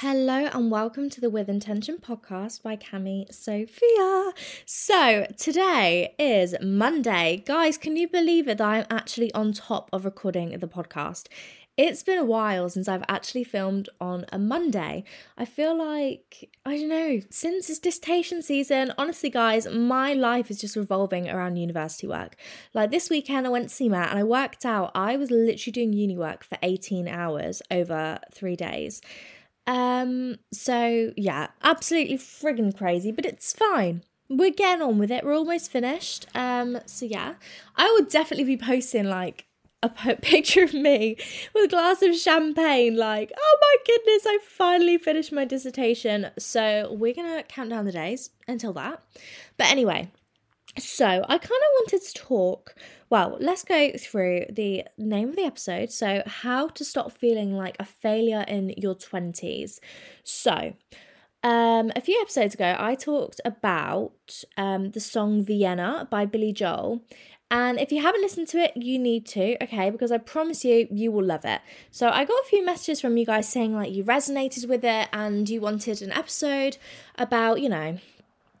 Hello and welcome to the With Intention podcast by Cami Sophia. So today is Monday. Guys, can you believe it that I'm actually on top of recording the podcast? It's been a while since I've actually filmed on a Monday. I feel like, I don't know, since it's dissertation season, honestly, guys, my life is just revolving around university work. Like this weekend, I went to Matt and I worked out I was literally doing uni work for 18 hours over three days. Um, so yeah, absolutely friggin' crazy, but it's fine. We're getting on with it. We're almost finished. Um, so yeah, I would definitely be posting like a picture of me with a glass of champagne, like, oh my goodness, I finally finished my dissertation. So we're gonna count down the days until that. But anyway, so I kind of wanted to talk. Well, let's go through the name of the episode. So, how to stop feeling like a failure in your 20s. So, um, a few episodes ago, I talked about um, the song Vienna by Billy Joel. And if you haven't listened to it, you need to, okay? Because I promise you, you will love it. So I got a few messages from you guys saying like you resonated with it and you wanted an episode about, you know,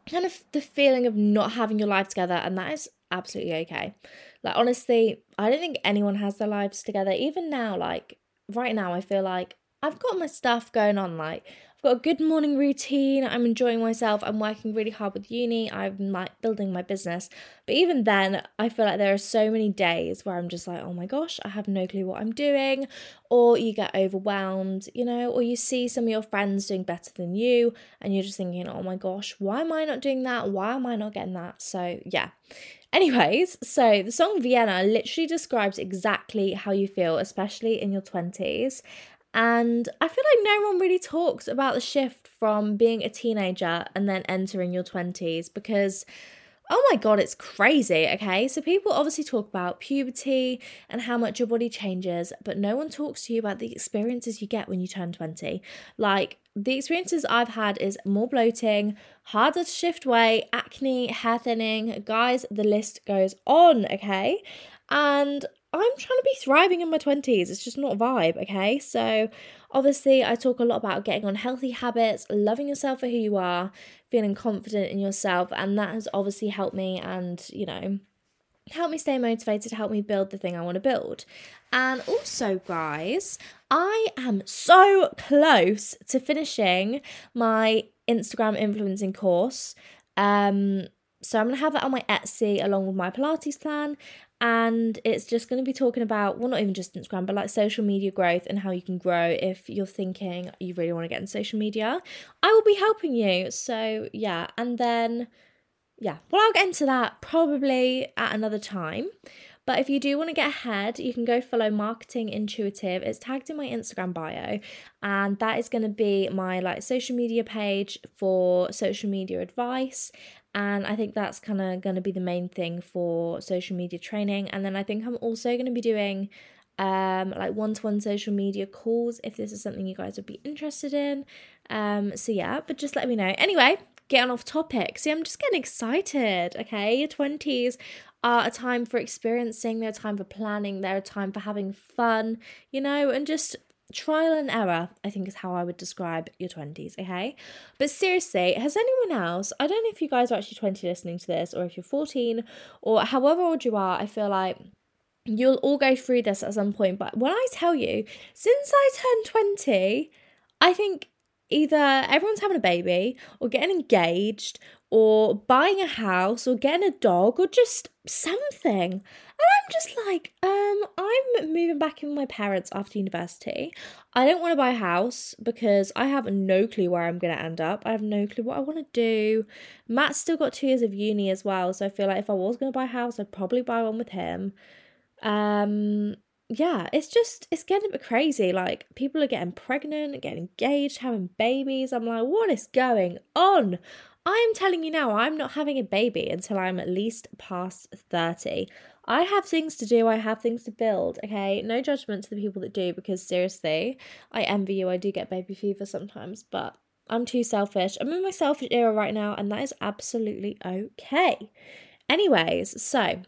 kind of the feeling of not having your life together, and that is absolutely okay. Like, honestly, I don't think anyone has their lives together. Even now, like, right now, I feel like I've got my stuff going on. Like, I've got a good morning routine. I'm enjoying myself. I'm working really hard with uni. I'm like building my business. But even then, I feel like there are so many days where I'm just like, oh my gosh, I have no clue what I'm doing. Or you get overwhelmed, you know, or you see some of your friends doing better than you and you're just thinking, oh my gosh, why am I not doing that? Why am I not getting that? So, yeah. Anyways, so the song Vienna literally describes exactly how you feel, especially in your 20s. And I feel like no one really talks about the shift from being a teenager and then entering your 20s because, oh my God, it's crazy. Okay. So people obviously talk about puberty and how much your body changes, but no one talks to you about the experiences you get when you turn 20. Like, the experiences I've had is more bloating, harder to shift weight, acne, hair thinning. Guys, the list goes on, okay? And I'm trying to be thriving in my 20s. It's just not a vibe, okay? So, obviously, I talk a lot about getting on healthy habits, loving yourself for who you are, feeling confident in yourself, and that has obviously helped me and, you know, help me stay motivated, help me build the thing I want to build. And also, guys, I am so close to finishing my Instagram influencing course. Um, so I'm gonna have that on my Etsy along with my Pilates plan. And it's just going to be talking about, well, not even just Instagram, but like social media growth and how you can grow if you're thinking you really want to get in social media. I will be helping you. So, yeah. And then, yeah, well, I'll get into that probably at another time. But if you do want to get ahead, you can go follow Marketing Intuitive. It's tagged in my Instagram bio, and that is going to be my like social media page for social media advice. And I think that's kind of going to be the main thing for social media training. And then I think I'm also going to be doing um, like one to one social media calls if this is something you guys would be interested in. Um, so yeah, but just let me know. Anyway, getting off topic. See, I'm just getting excited. Okay, your 20s are a time for experiencing, they're a time for planning, they're a time for having fun, you know, and just trial and error, I think is how I would describe your 20s, okay? But seriously, has anyone else, I don't know if you guys are actually 20 listening to this or if you're 14 or however old you are, I feel like you'll all go through this at some point. But when I tell you, since I turned 20, I think either everyone's having a baby or getting engaged or buying a house or getting a dog or just something. And I'm just like, um, I'm moving back in with my parents after university. I don't want to buy a house because I have no clue where I'm going to end up. I have no clue what I want to do. Matt's still got two years of uni as well. So I feel like if I was going to buy a house, I'd probably buy one with him. Um, yeah, it's just it's getting a bit crazy. Like people are getting pregnant, getting engaged, having babies. I'm like, what is going on? I am telling you now, I'm not having a baby until I'm at least past 30. I have things to do, I have things to build, okay? No judgment to the people that do because seriously, I envy you. I do get baby fever sometimes, but I'm too selfish. I'm in my selfish era right now, and that is absolutely okay. Anyways, so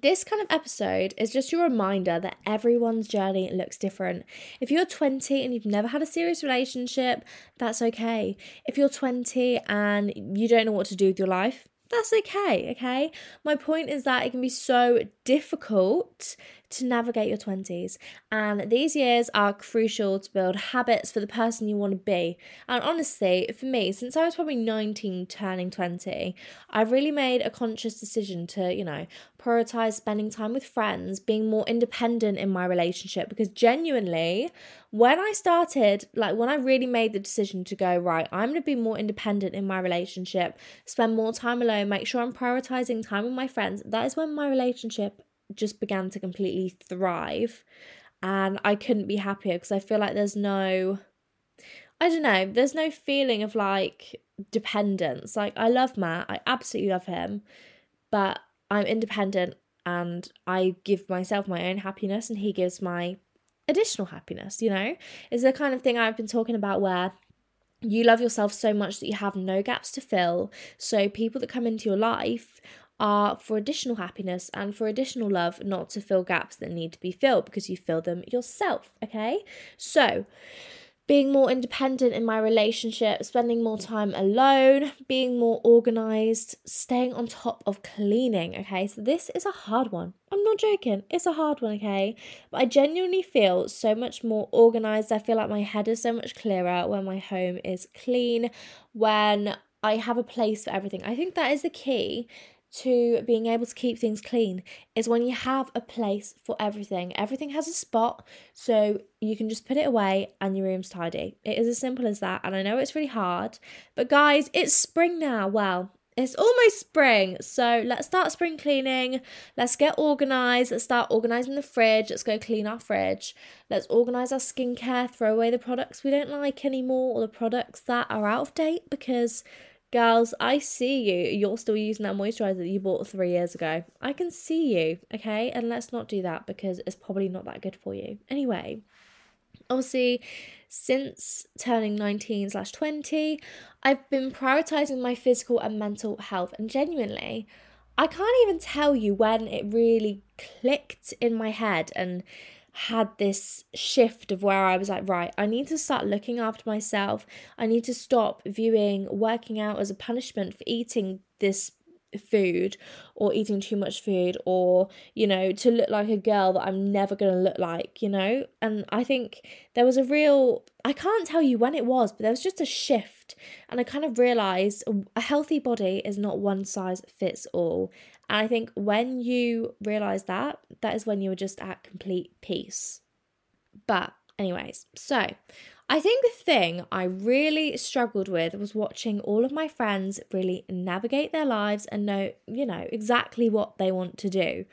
this kind of episode is just your reminder that everyone's journey looks different. If you're 20 and you've never had a serious relationship, that's okay. If you're 20 and you don't know what to do with your life, that's okay, okay? My point is that it can be so difficult to navigate your 20s, and these years are crucial to build habits for the person you want to be. And honestly, for me, since I was probably 19 turning 20, I've really made a conscious decision to, you know, prioritize spending time with friends, being more independent in my relationship because genuinely, when I started, like when I really made the decision to go, right, I'm going to be more independent in my relationship, spend more time alone, make sure I'm prioritizing time with my friends, that is when my relationship just began to completely thrive. And I couldn't be happier because I feel like there's no, I don't know, there's no feeling of like dependence. Like, I love Matt, I absolutely love him, but I'm independent and I give myself my own happiness and he gives my additional happiness, you know? It's the kind of thing I've been talking about where you love yourself so much that you have no gaps to fill. So people that come into your life are for additional happiness and for additional love, not to fill gaps that need to be filled because you fill them yourself, okay? So, being more independent in my relationship, spending more time alone, being more organized, staying on top of cleaning. Okay, so this is a hard one. I'm not joking, it's a hard one, okay? But I genuinely feel so much more organized. I feel like my head is so much clearer when my home is clean, when I have a place for everything. I think that is the key to being able to keep things clean is when you have a place for everything. Everything has a spot, so you can just put it away and your room's tidy. It is as simple as that. And I know it's really hard, but guys, it's spring now. Well, it's almost spring, so let's start spring cleaning. Let's get organized. Let's start organizing the fridge. Let's go clean our fridge. Let's organize our skincare, throw away the products we don't like anymore or the products that are out of date because Girls, I see you. You're still using that moisturizer that you bought three years ago. I can see you, okay? And let's not do that because it's probably not that good for you. Anyway, obviously, since turning 19 slash 20, I've been prioritizing my physical and mental health. And genuinely, I can't even tell you when it really clicked in my head and had this shift of where I was like, right, I need to start looking after myself. I need to stop viewing working out as a punishment for eating this food or eating too much food or you know to look like a girl that I'm never going to look like you know? And I think there was a real I can't tell you when it was but there was just a shift. And I kind of realized a healthy body is not one size fits all and I think when you realize that, that is when you're just at complete peace. But, anyways, so I think the thing I really struggled with was watching all of my friends really navigate their lives and know, you know, exactly what they want to do.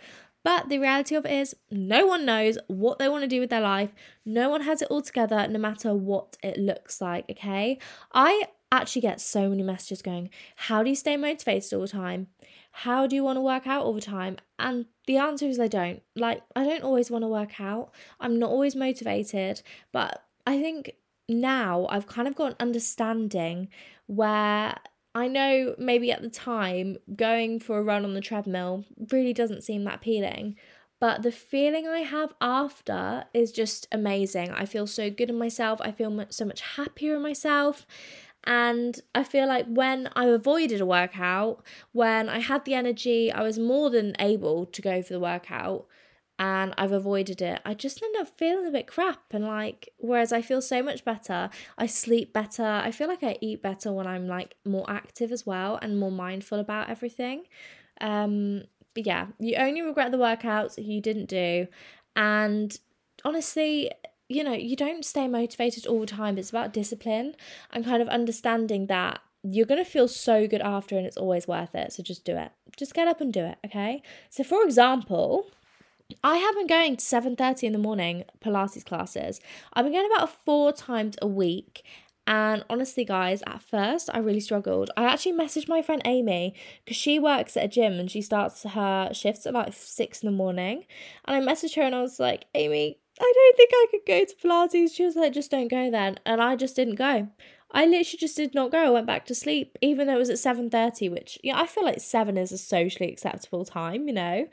But the reality of it is, no one knows what they want to do with their life. No one has it all together, no matter what it looks like, okay? I actually get so many messages going, How do you stay motivated all the time? How do you want to work out all the time? And the answer is I don't. Like, I don't always want to work out. I'm not always motivated, but I think now I've kind of got an understanding where I know maybe at the time going for a run on the treadmill really doesn't seem that appealing, but the feeling I have after is just amazing. I feel so good in myself, I feel so much happier in myself. And I feel like when I avoided a workout, when I had the energy, I was more than able to go for the workout and I've avoided it, I just end up feeling a bit crap. And like, whereas I feel so much better, I sleep better, I feel like I eat better when I'm like more active as well and more mindful about everything. Um, but yeah, you only regret the workouts you didn't do. And honestly, you know, you don't stay motivated all the time. It's about discipline and kind of understanding that you're going to feel so good after and it's always worth it. So just do it. Just get up and do it, okay? So for example, I have been going to 7:30 in the morning Pilates classes. I've been going about four times a week. And honestly, guys, at first I really struggled. I actually messaged my friend Amy because she works at a gym and she starts her shifts at like six in the morning. And I messaged her and I was like, Amy, I don't think I could go to Pilates. She was like, just don't go then. And I just didn't go. I literally just did not go. I went back to sleep, even though it was at 7.30, which, yeah, I feel like 7 is a socially acceptable time, you know.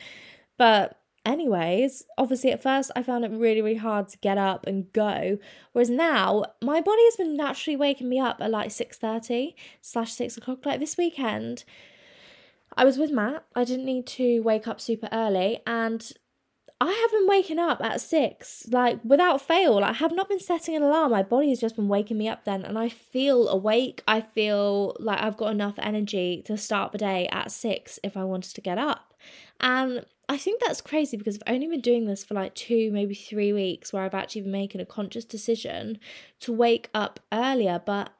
But anyways, obviously at first I found it really, really hard to get up and go. Whereas now my body has been naturally waking me up at like 6.30 slash 6 o'clock. Like this weekend, I was with Matt. I didn't need to wake up super early and I have been waking up at six, like without fail. I have not been setting an alarm. My body has just been waking me up then, and I feel awake. I feel like I've got enough energy to start the day at six if I wanted to get up. And I think that's crazy because I've only been doing this for like two, maybe three weeks where I've actually been making a conscious decision to wake up earlier. But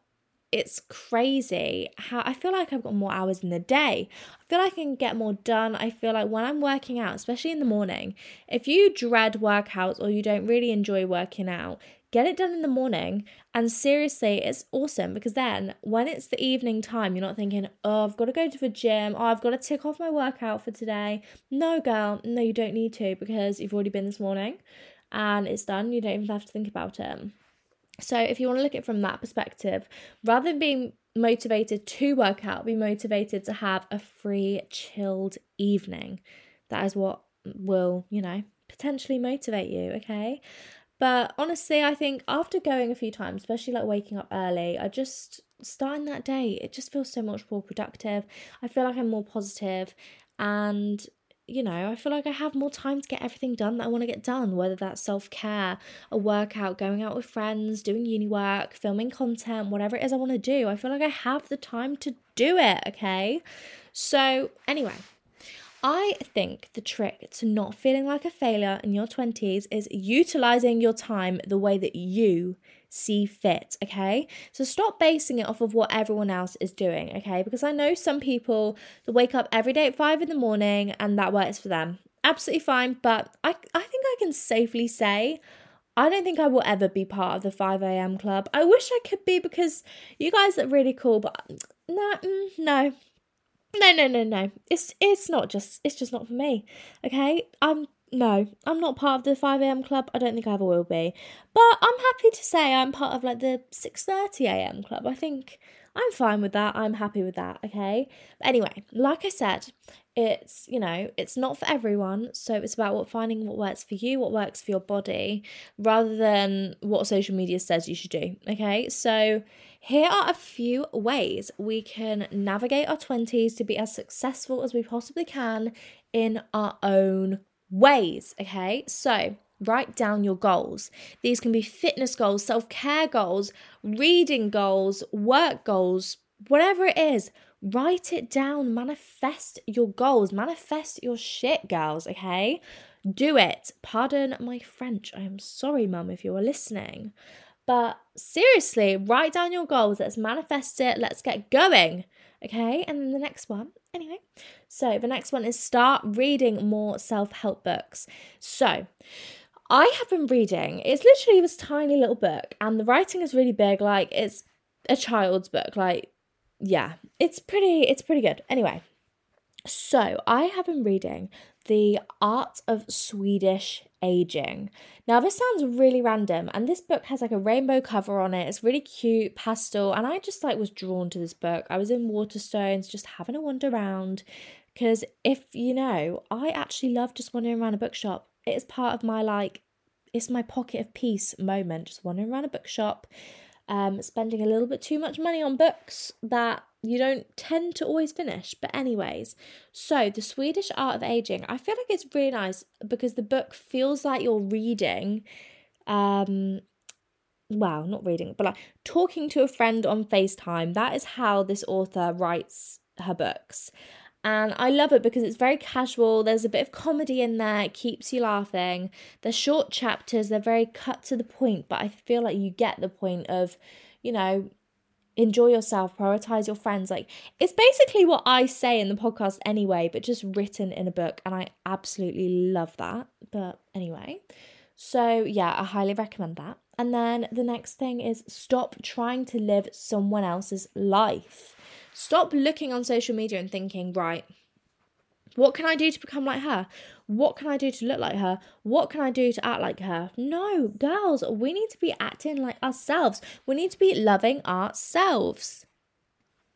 it's crazy how I feel like I've got more hours in the day. I feel like I can get more done. I feel like when I'm working out, especially in the morning, if you dread workouts or you don't really enjoy working out, get it done in the morning. And seriously, it's awesome because then when it's the evening time, you're not thinking, oh, I've got to go to the gym, oh, I've got to tick off my workout for today. No, girl, no, you don't need to because you've already been this morning and it's done. You don't even have to think about it. So, if you want to look at it from that perspective, rather than being motivated to work out, be motivated to have a free, chilled evening. That is what will, you know, potentially motivate you, okay? But honestly, I think after going a few times, especially like waking up early, I just starting that day, it just feels so much more productive. I feel like I'm more positive and you know, I feel like I have more time to get everything done that I want to get done, whether that's self care, a workout, going out with friends, doing uni work, filming content, whatever it is I want to do. I feel like I have the time to do it, okay? So, anyway, I think the trick to not feeling like a failure in your 20s is utilizing your time the way that you see fit, okay? So stop basing it off of what everyone else is doing, okay? Because I know some people that wake up every day at five in the morning and that works for them. Absolutely fine, but I, I think I can safely say I don't think I will ever be part of the 5 a.m. club. I wish I could be because you guys are really cool, but no, mm, no, no, no, no, no. It's it's not just it's just not for me. Okay, I'm no, I'm not part of the 5am club. I don't think I ever will be. But I'm happy to say I'm part of like the 6.30am club. I think I'm fine with that. I'm happy with that, okay? But anyway, like I said, it's, you know, it's not for everyone. So it's about what finding what works for you, what works for your body, rather than what social media says you should do, okay? So here are a few ways we can navigate our 20s to be as successful as we possibly can in our own ways. Okay, so write down your goals. These can be fitness goals, self care goals, reading goals, work goals, whatever it is. Write it down, manifest your goals, manifest your shit, girls, okay? Do it. Pardon my French. I am sorry, mum, if you are listening. But seriously, write down your goals. Let's manifest it. Let's get going. Okay. And then the next one, anyway. So the next one is start reading more self help books. So, I have been reading, it's literally this tiny little book, and the writing is really big. Like, it's a child's book. Like, yeah, it's pretty, it's pretty good. Anyway, So, I have been reading The Art of Swedish Aging. Now, this sounds really random, and this book has like a rainbow cover on it. It's really cute, pastel, and I just like was drawn to this book. I was in Waterstones just having a wander around because if you know, I actually love just wandering around a bookshop. It is part of my like, it's my pocket of peace moment, just wandering around a bookshop, um, spending a little bit too much money on books that you don't tend to always finish. But, anyways, so the Swedish Art of Aging, I feel like it's really nice because the book feels like you're reading. Um, well, not reading, but like talking to a friend on FaceTime. That is how this author writes her books. And I love it because it's very casual. There's a bit of comedy in there, it keeps you laughing. They're short chapters, they're very cut to the point, but I feel like you get the point of, you know, enjoy yourself, prioritize your friends. Like it's basically what I say in the podcast anyway, but just written in a book. And I absolutely love that. But anyway, so yeah, I highly recommend that. And then the next thing is stop trying to live someone else's life. Stop looking on social media and thinking, right, what can I do to become like her? What can I do to look like her? What can I do to act like her? No, girls, we need to be acting like ourselves. We need to be loving ourselves.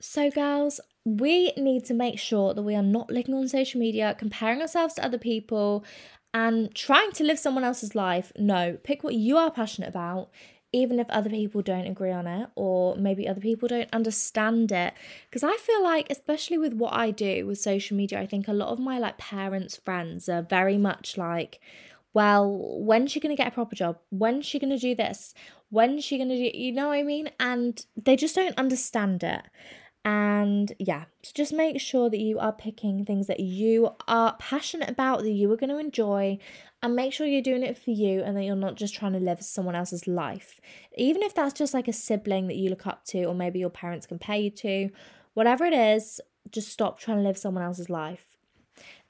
So, girls, we need to make sure that we are not looking on social media, comparing ourselves to other people, and trying to live someone else's life. No, pick what you are passionate about even if other people don't agree on it or maybe other people don't understand it. Because i feel like especially with what i do with social media i think a lot of my like parents friends are very much like well when's she going to get a proper job? When's she going to do this? When's she going to do you know what i mean? And they just don't understand it and yeah, so just make sure that you are picking things that you are passionate about, that you are going to enjoy, and make sure you're doing it for you and that you're not just trying to live someone else's life. Even if that's just like a sibling that you look up to, or maybe your parents compare you to, whatever it is, just stop trying to live someone else's life.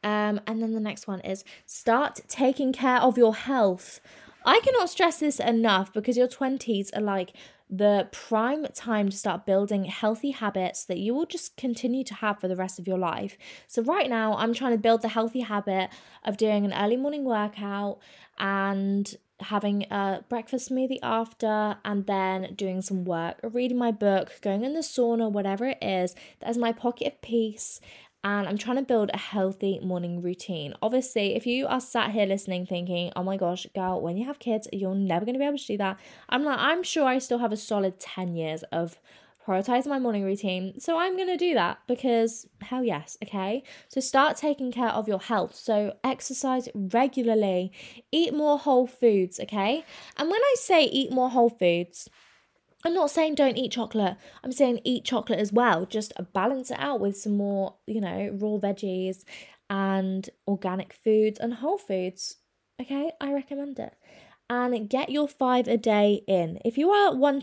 Um, and then the next one is start taking care of your health. I cannot stress this enough because your 20s are like the prime time to start building healthy habits that you will just continue to have for the rest of your life. So, right now, I'm trying to build the healthy habit of doing an early morning workout and having a breakfast smoothie after, and then doing some work, reading my book, going in the sauna, whatever it is. That is my pocket of peace and I'm trying to build a healthy morning routine. Obviously, if you are sat here listening thinking, oh my gosh, girl, when you have kids, you're never going to be able to do that. I'm like, I'm sure I still have a solid 10 years of prioritizing my morning routine. So I'm going to do that because hell yes, okay? So start taking care of your health. So exercise regularly, eat more whole foods, okay? And when I say eat more whole foods, I'm not saying don't eat chocolate. I'm saying eat chocolate as well. Just balance it out with some more, you know, raw veggies and organic foods and whole foods. Okay, I recommend it. And get your five a day in. If you are one.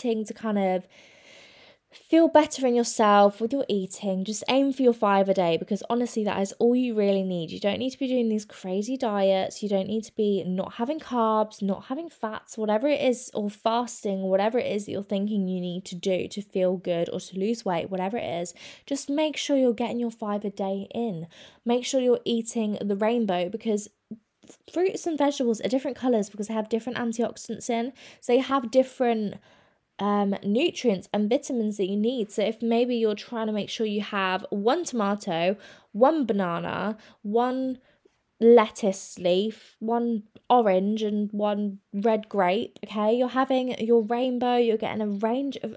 to kind of feel better in yourself with your eating. Just aim for your five a day because honestly, that is all you really need. You don't need to be doing these crazy diets. You don't need to be not having carbs, not having fats, whatever it is, or fasting, whatever it is that you're thinking you need to do to feel good or to lose weight, whatever it is. Just make sure you're getting your five a day in. Make sure you're eating the rainbow because fruits and vegetables are different colors because they have different antioxidants in. So they have different um, nutrients and vitamins that you need. So, if maybe you're trying to make sure you have one tomato, one banana, one lettuce leaf, one orange, and one red grape. Okay, you're having your rainbow, you're getting a range of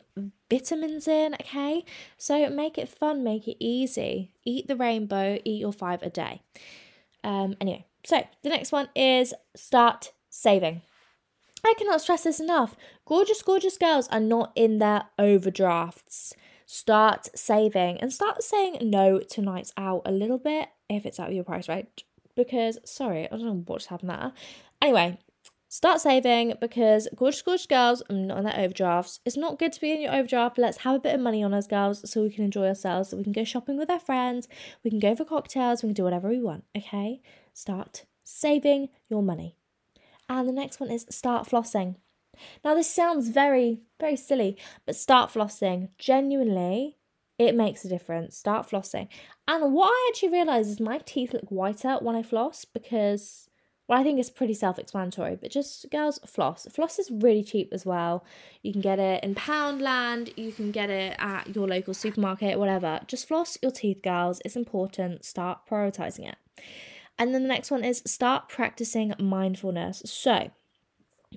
vitamins in. Okay, so make it fun, make it easy. Eat the rainbow, eat your five a day. Um, anyway, so the next one is start saving. I cannot stress this enough. Gorgeous, gorgeous girls are not in their overdrafts. Start saving and start saying no to nights out a little bit if it's out of your price range because sorry, I don't know what's happened there. Anyway, start saving because gorgeous, gorgeous girls I'm not in their overdrafts. It's not good to be in your overdraft. Let's have a bit of money on us, girls, so we can enjoy ourselves, so we can go shopping with our friends, we can go for cocktails, we can do whatever we want. Okay, start saving your money. And the next one is start flossing. Now, this sounds very, very silly, but start flossing. Genuinely, it makes a difference. Start flossing. And what I actually realised is my teeth look whiter when I floss because, well, I think it's pretty self explanatory, but just girls, floss. Floss is really cheap as well. You can get it in Poundland, you can get it at your local supermarket, whatever. Just floss your teeth, girls. It's important. Start prioritising it. And then the next one is start practicing mindfulness. So,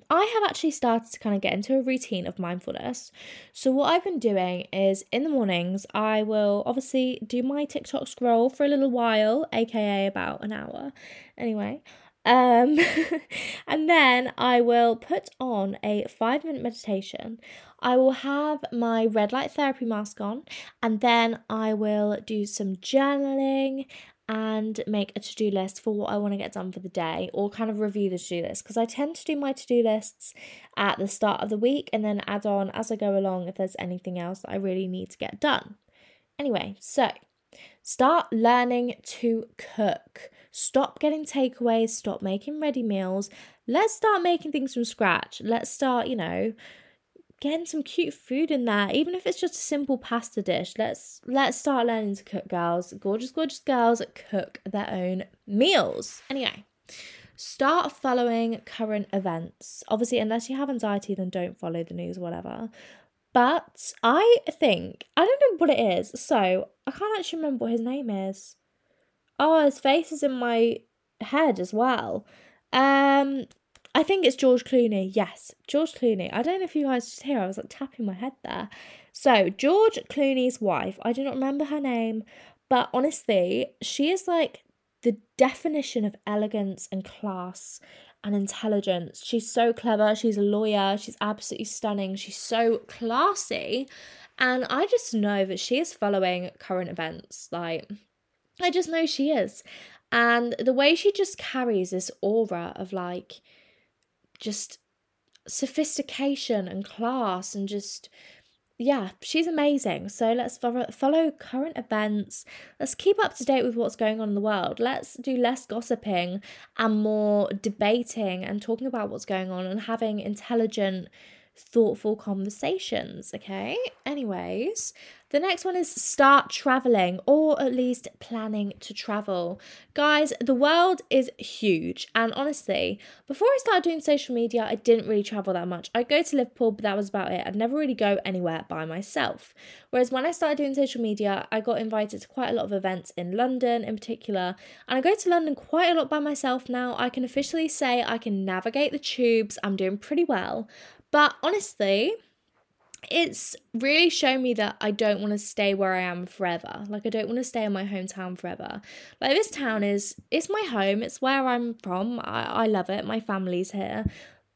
I have actually started to kind of get into a routine of mindfulness. So, what I've been doing is in the mornings, I will obviously do my TikTok scroll for a little while, aka about an hour. Anyway, um, and then I will put on a five minute meditation. I will have my red light therapy mask on, and then I will do some journaling and make a to do list for what I want to get done for the day or kind of review the to do list because I tend to do my to do lists at the start of the week and then add on as I go along if there's anything else that I really need to get done. Anyway, so start learning to cook. Stop getting takeaways, stop making ready meals. Let's start making things from scratch. Let's start, you know, getting some cute food in there, even if it's just a simple pasta dish. Let's let's start learning to cook, girls. Gorgeous, gorgeous girls cook their own meals. Anyway, start following current events. Obviously, unless you have anxiety, then don't follow the news, whatever. But I think I don't know what it is. So I can't actually remember what his name is. Oh, his face is in my head as well. Um, I think it's George Clooney. Yes, George Clooney. I don't know if you guys just hear, I was like tapping my head there. So, George Clooney's wife, I do not remember her name, but honestly, she is like the definition of elegance and class and intelligence. She's so clever. She's a lawyer. She's absolutely stunning. She's so classy. And I just know that she is following current events. Like, I just know she is. And the way she just carries this aura of like, just sophistication and class and just yeah, she's amazing. So let's follow current events. Let's keep up to date with what's going on in the world. Let's do less gossiping and more debating and talking about what's going on and having intelligent, thoughtful conversations. Okay. Anyways, the next one is start traveling or at least planning to travel. Guys, the world is huge. And honestly, before I started doing social media, I didn't really travel that much. I'd go to Liverpool, but that was about it. I'd never really go anywhere by myself. Whereas when I started doing social media, I got invited to quite a lot of events in London in particular. And I go to London quite a lot by myself now. I can officially say I can navigate the tubes. I'm doing pretty well. But honestly, it's really shown me that I don't want to stay where I am forever. Like I don't want to stay in my hometown forever. Like this town is it's my home, it's where I'm from. I, I love it. My family's here.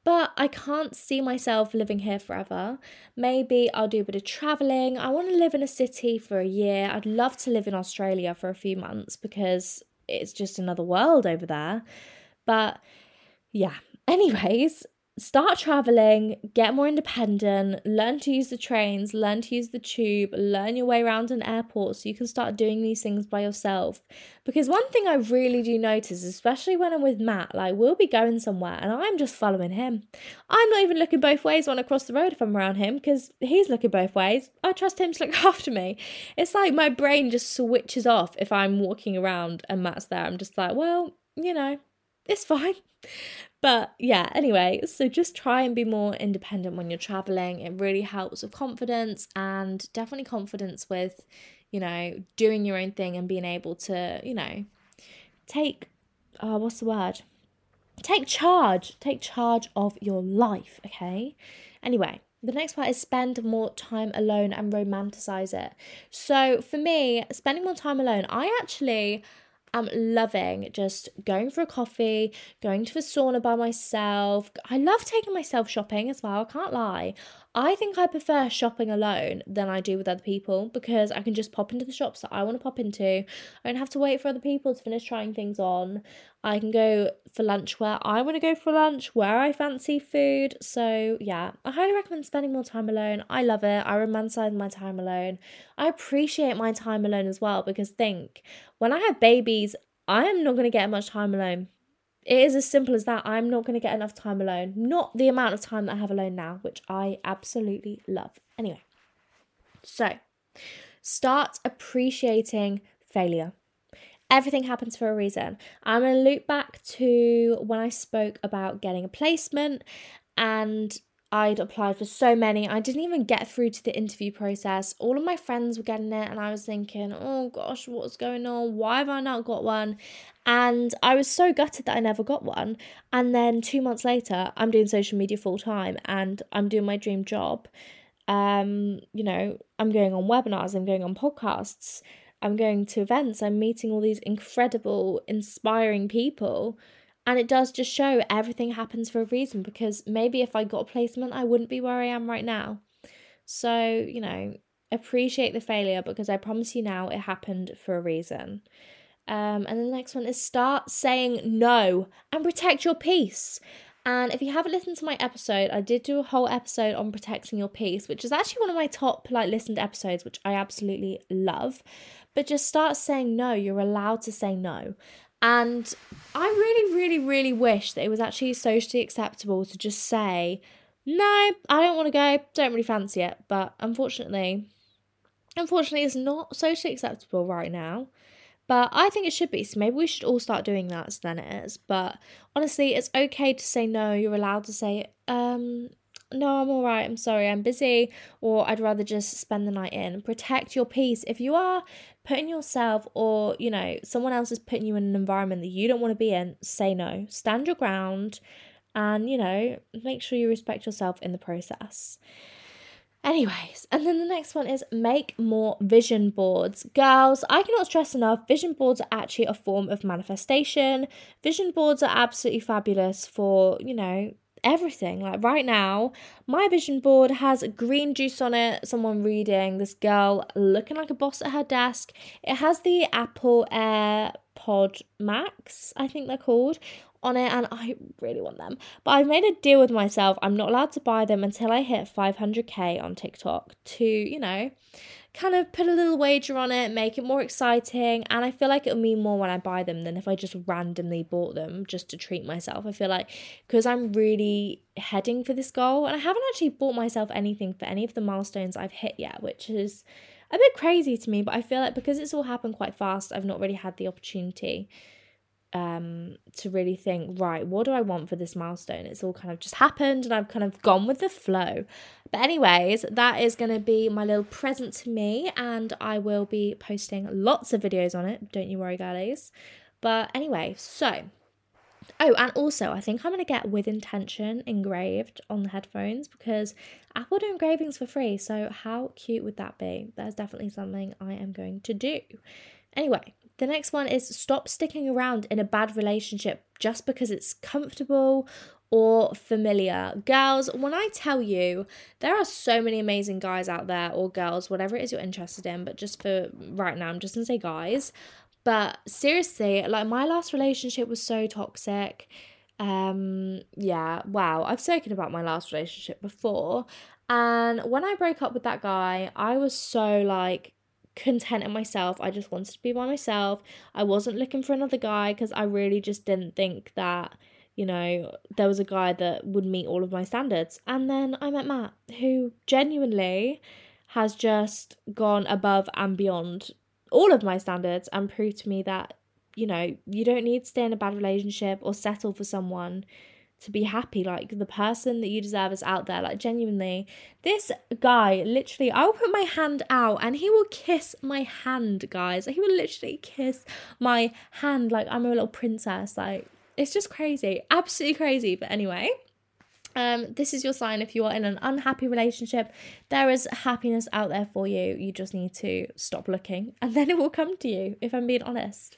But I can't see myself living here forever. Maybe I'll do a bit of traveling. I want to live in a city for a year. I'd love to live in Australia for a few months because it's just another world over there. But yeah, anyways, start traveling, get more independent, learn to use the trains, learn to use the tube, learn your way around an airport so you can start doing these things by yourself. Because one thing I really do notice, especially when I'm with Matt, like we'll be going somewhere and I'm just following him. I'm not even looking both ways when I cross the road if I'm around him because he's looking both ways. I trust him to look after me. It's like my brain just switches off if I'm walking around and Matt's there. I'm just like, well, you know, it's fine. But yeah, anyway, so just try and be more independent when you're traveling. It really helps with confidence and definitely confidence with, you know, doing your own thing and being able to, you know, take, uh, what's the word? Take charge. Take charge of your life, okay? Anyway, the next part is spend more time alone and romanticize it. So for me, spending more time alone, I actually am loving just going for a coffee, going to the sauna by myself. I love taking myself shopping as well, I can't lie. I think I prefer shopping alone than I do with other people because I can just pop into the shops that I want to pop into. I don't have to wait for other people to finish trying things on. I can go for lunch where I want to go for lunch, where I fancy food. So, yeah, I highly recommend spending more time alone. I love it. I romanticize my time alone. I appreciate my time alone as well because think when I have babies, I am not going to get much time alone. It is as simple as that. I'm not going to get enough time alone. Not the amount of time that I have alone now, which I absolutely love. Anyway, so start appreciating failure. Everything happens for a reason. I'm going to loop back to when I spoke about getting a placement and I'd applied for so many. I didn't even get through to the interview process. All of my friends were getting it, and I was thinking, oh gosh, what's going on? Why have I not got one? And I was so gutted that I never got one. And then two months later, I'm doing social media full time and I'm doing my dream job. Um, you know, I'm going on webinars, I'm going on podcasts, I'm going to events, I'm meeting all these incredible, inspiring people and it does just show everything happens for a reason because maybe if I got a placement, I wouldn't be where I am right now. So, you know, appreciate the failure because I promise you now it happened for a reason. Um, and the next one is start saying no and protect your peace. And if you haven't listened to my episode, I did do a whole episode on protecting your peace, which is actually one of my top like listened episodes, which I absolutely love. But just start saying no. You're allowed to say no. And I really, really, really wish that it was actually socially acceptable to just say, no, I don't want to go, don't really fancy it. But unfortunately, unfortunately, it's not socially acceptable right now. But I think it should be. So maybe we should all start doing that. So then it is. But honestly, it's okay to say no. You're allowed to say, um, no, I'm all right. I'm sorry. I'm busy. Or I'd rather just spend the night in. Protect your peace. If you are putting yourself or, you know, someone else is putting you in an environment that you don't want to be in, say no. Stand your ground and, you know, make sure you respect yourself in the process. Anyways, and then the next one is make more vision boards. Girls, I cannot stress enough, vision boards are actually a form of manifestation. Vision boards are absolutely fabulous for, you know, everything. Like right now, my vision board has green juice on it, someone reading, this girl looking like a boss at her desk. It has the Apple Air Pod Max, I think they're called, on it, and I really want them. But I've made a deal with myself. I'm not allowed to buy them until I hit 500k on TikTok to, you know, kind of put a little wager on it, make it more exciting. And I feel like it'll mean more when I buy them than if I just randomly bought them just to treat myself. I feel like because I'm really heading for this goal, and I haven't actually bought myself anything for any of the milestones I've hit yet, which is a bit crazy to me. But I feel like because it's all happened quite fast, I've not really had the opportunity um to really think right what do i want for this milestone it's all kind of just happened and i've kind of gone with the flow but anyways that is going to be my little present to me and i will be posting lots of videos on it don't you worry guys but anyway so Oh, and also, I think I'm going to get with intention engraved on the headphones because Apple do engravings for free. So, how cute would that be? That's definitely something I am going to do. Anyway, the next one is stop sticking around in a bad relationship just because it's comfortable or familiar. Girls, when I tell you, there are so many amazing guys out there, or girls, whatever it is you're interested in, but just for right now, I'm just gonna say guys. But seriously, like my last relationship was so toxic. Um, yeah, wow. I've spoken about my last relationship before. And when I broke up with that guy, I was so like content in myself. I just wanted to be by myself. I wasn't looking for another guy because I really just didn't think that, you know, there was a guy that would meet all of my standards. And then I met Matt, who genuinely has just gone above and beyond all of my standards and proved to me that you know, you don't need to stay in a bad relationship or settle for someone to be happy. Like the person that you deserve is out there. Like genuinely, this guy literally, I'll put my hand out and he will kiss my hand, guys. He will literally kiss my hand like I'm a little princess. Like it's just crazy, absolutely crazy. But anyway. Um, this is your sign if you are in an unhappy relationship. There is happiness out there for you. You just need to stop looking and then it will come to you, if I'm being honest.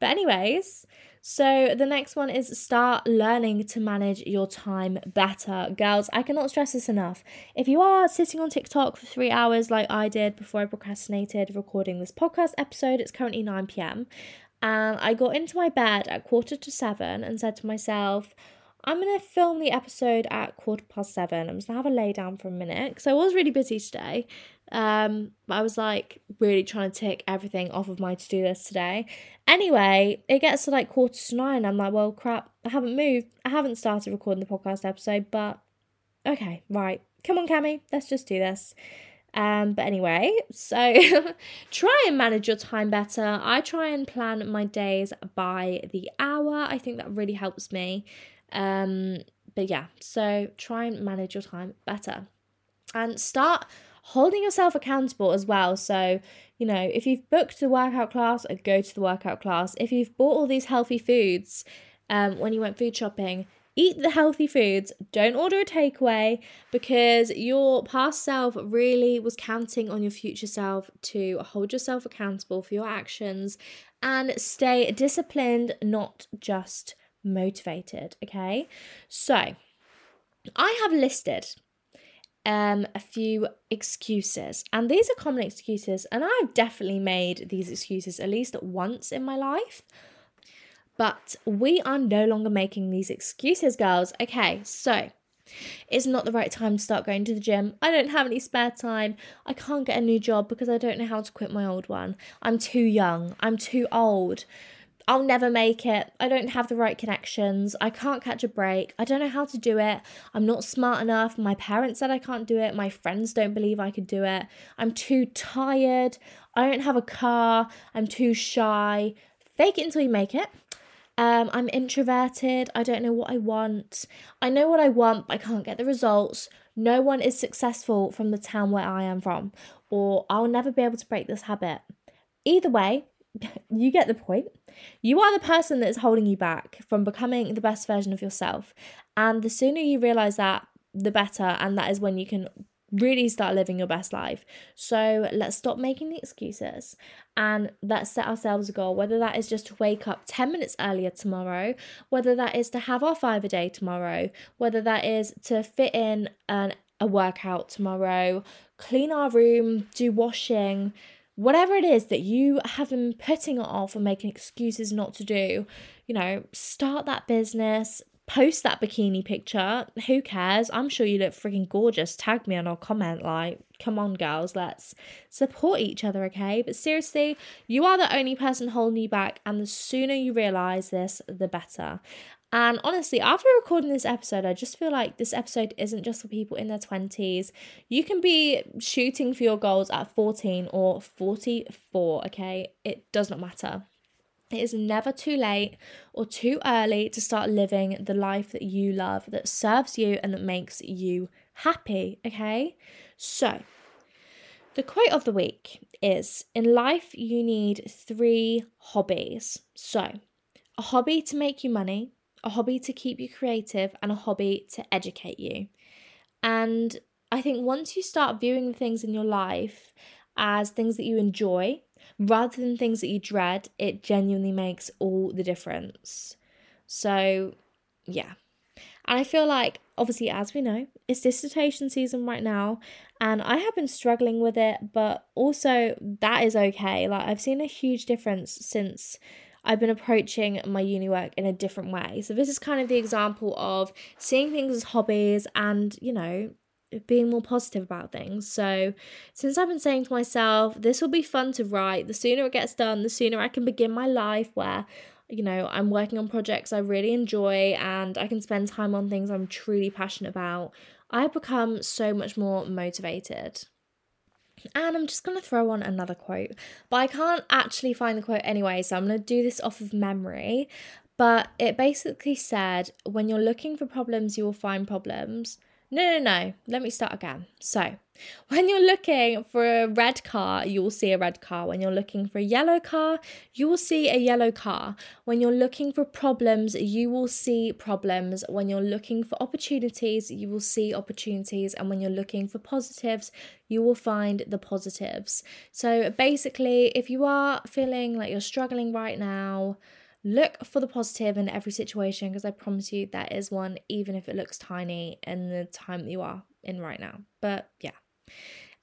But, anyways, so the next one is start learning to manage your time better. Girls, I cannot stress this enough. If you are sitting on TikTok for three hours like I did before I procrastinated recording this podcast episode, it's currently 9 pm. And I got into my bed at quarter to seven and said to myself, I'm going to film the episode at quarter past seven. I'm just going to have a lay down for a minute because I was really busy today. Um, I was like really trying to tick everything off of my to do list today. Anyway, it gets to like quarter to nine. I'm like, well, crap, I haven't moved. I haven't started recording the podcast episode, but okay, right. Come on, Cami, let's just do this. Um, but anyway, so try and manage your time better. I try and plan my days by the hour. I think that really helps me. Um, but yeah, so try and manage your time better and start holding yourself accountable as well. So, you know, if you've booked the workout class, uh, go to the workout class. If you've bought all these healthy foods um, when you went food shopping, eat the healthy foods. Don't order a takeaway because your past self really was counting on your future self to hold yourself accountable for your actions and stay disciplined, not just motivated. Okay, so I have listed um a few excuses and these are common excuses and I've definitely made these excuses at least once in my life but we are no longer making these excuses girls okay so it's not the right time to start going to the gym. I don't have any spare time. I can't get a new job because I don't know how to quit my old one. I'm too young. I'm too old. I'll never make it. I don't have the right connections. I can't catch a break. I don't know how to do it. I'm not smart enough. My parents said I can't do it. My friends don't believe I could do it. I'm too tired. I don't have a car. I'm too shy. Fake it until you make it. Um, I'm introverted. I don't know what I want. I know what I want, but I can't get the results. No one is successful from the town where I am from, or I'll never be able to break this habit. Either way, you get the point. You are the person that is holding you back from becoming the best version of yourself. And the sooner you realize that, the better. And that is when you can really start living your best life. So let's stop making the excuses and let's set ourselves a goal, whether that is just to wake up 10 minutes earlier tomorrow, whether that is to have our five a day tomorrow, whether that is to fit in an, a workout tomorrow, clean our room, do washing whatever it is that you have been putting off and making excuses not to do, you know, start that business, post that bikini picture. Who cares? I'm sure you look freaking gorgeous. Tag me on our comment. Like, come on, girls, let's support each other, okay? But seriously, you are the only person holding you back, and the sooner you realize this, the better. And honestly, after recording this episode, I just feel like this episode isn't just for people in their 20s. You can be shooting for your goals at 14 or 44, okay? It does not matter. It is never too late or too early to start living the life that you love, that serves you, and that makes you happy, okay? So, the quote of the week is In life, you need three hobbies. So, a hobby to make you money, a hobby to keep you creative, and a hobby to educate you. And I think once you start viewing the things in your life as things that you enjoy rather than things that you dread, it genuinely makes all the difference. So, yeah. And I feel like, obviously, as we know, it's dissertation season right now, and I have been struggling with it, but also that is okay. Like, I've seen a huge difference since I've been approaching my uni work in a different way. So, this is kind of the example of seeing things as hobbies and, you know, being more positive about things. So, since I've been saying to myself, this will be fun to write, the sooner it gets done, the sooner I can begin my life where, you know, I'm working on projects I really enjoy and I can spend time on things I'm truly passionate about, I've become so much more motivated. And I'm just going to throw on another quote, but I can't actually find the quote anyway, so I'm going to do this off of memory. But it basically said, when you're looking for problems, you will find problems. No, no, no. Let me start again. So, when you're looking for a red car, you will see a red car. When you're looking for a yellow car, you will see a yellow car. When you're looking for problems, you will see problems. When you're looking for opportunities, you will see opportunities. And when you're looking for positives, you will find the positives. So, basically, if you are feeling like you're struggling right now, look for the positive in every situation because I promise you that is one, even if it looks tiny in the time that you are in right now. But yeah.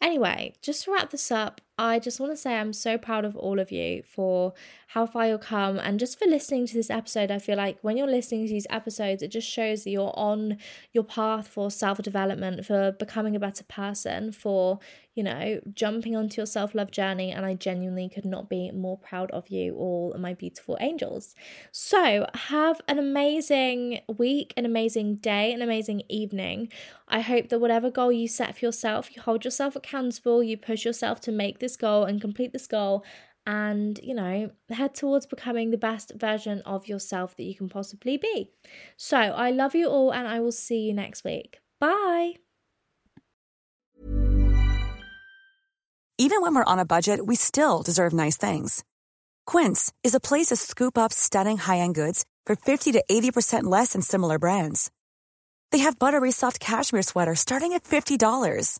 Anyway, just to wrap this up, I just want to say I'm so proud of all of you for how far you've come and just for listening to this episode. I feel like when you're listening to these episodes, it just shows that you're on your path for self development, for becoming a better person, for, you know, jumping onto your self love journey. And I genuinely could not be more proud of you, all my beautiful angels. So have an amazing week, an amazing day, an amazing evening. I hope that whatever goal you set for yourself, you hold yourself accountable, you push yourself to make this goal and complete this goal and you know head towards becoming the best version of yourself that you can possibly be. So i love you all and i will see you next week. Bye! Even when we're on a budget we still deserve nice things. Quince is a place to scoop up stunning high-end goods for 50 to 80% less than similar brands. They have buttery soft cashmere sweaters starting at $50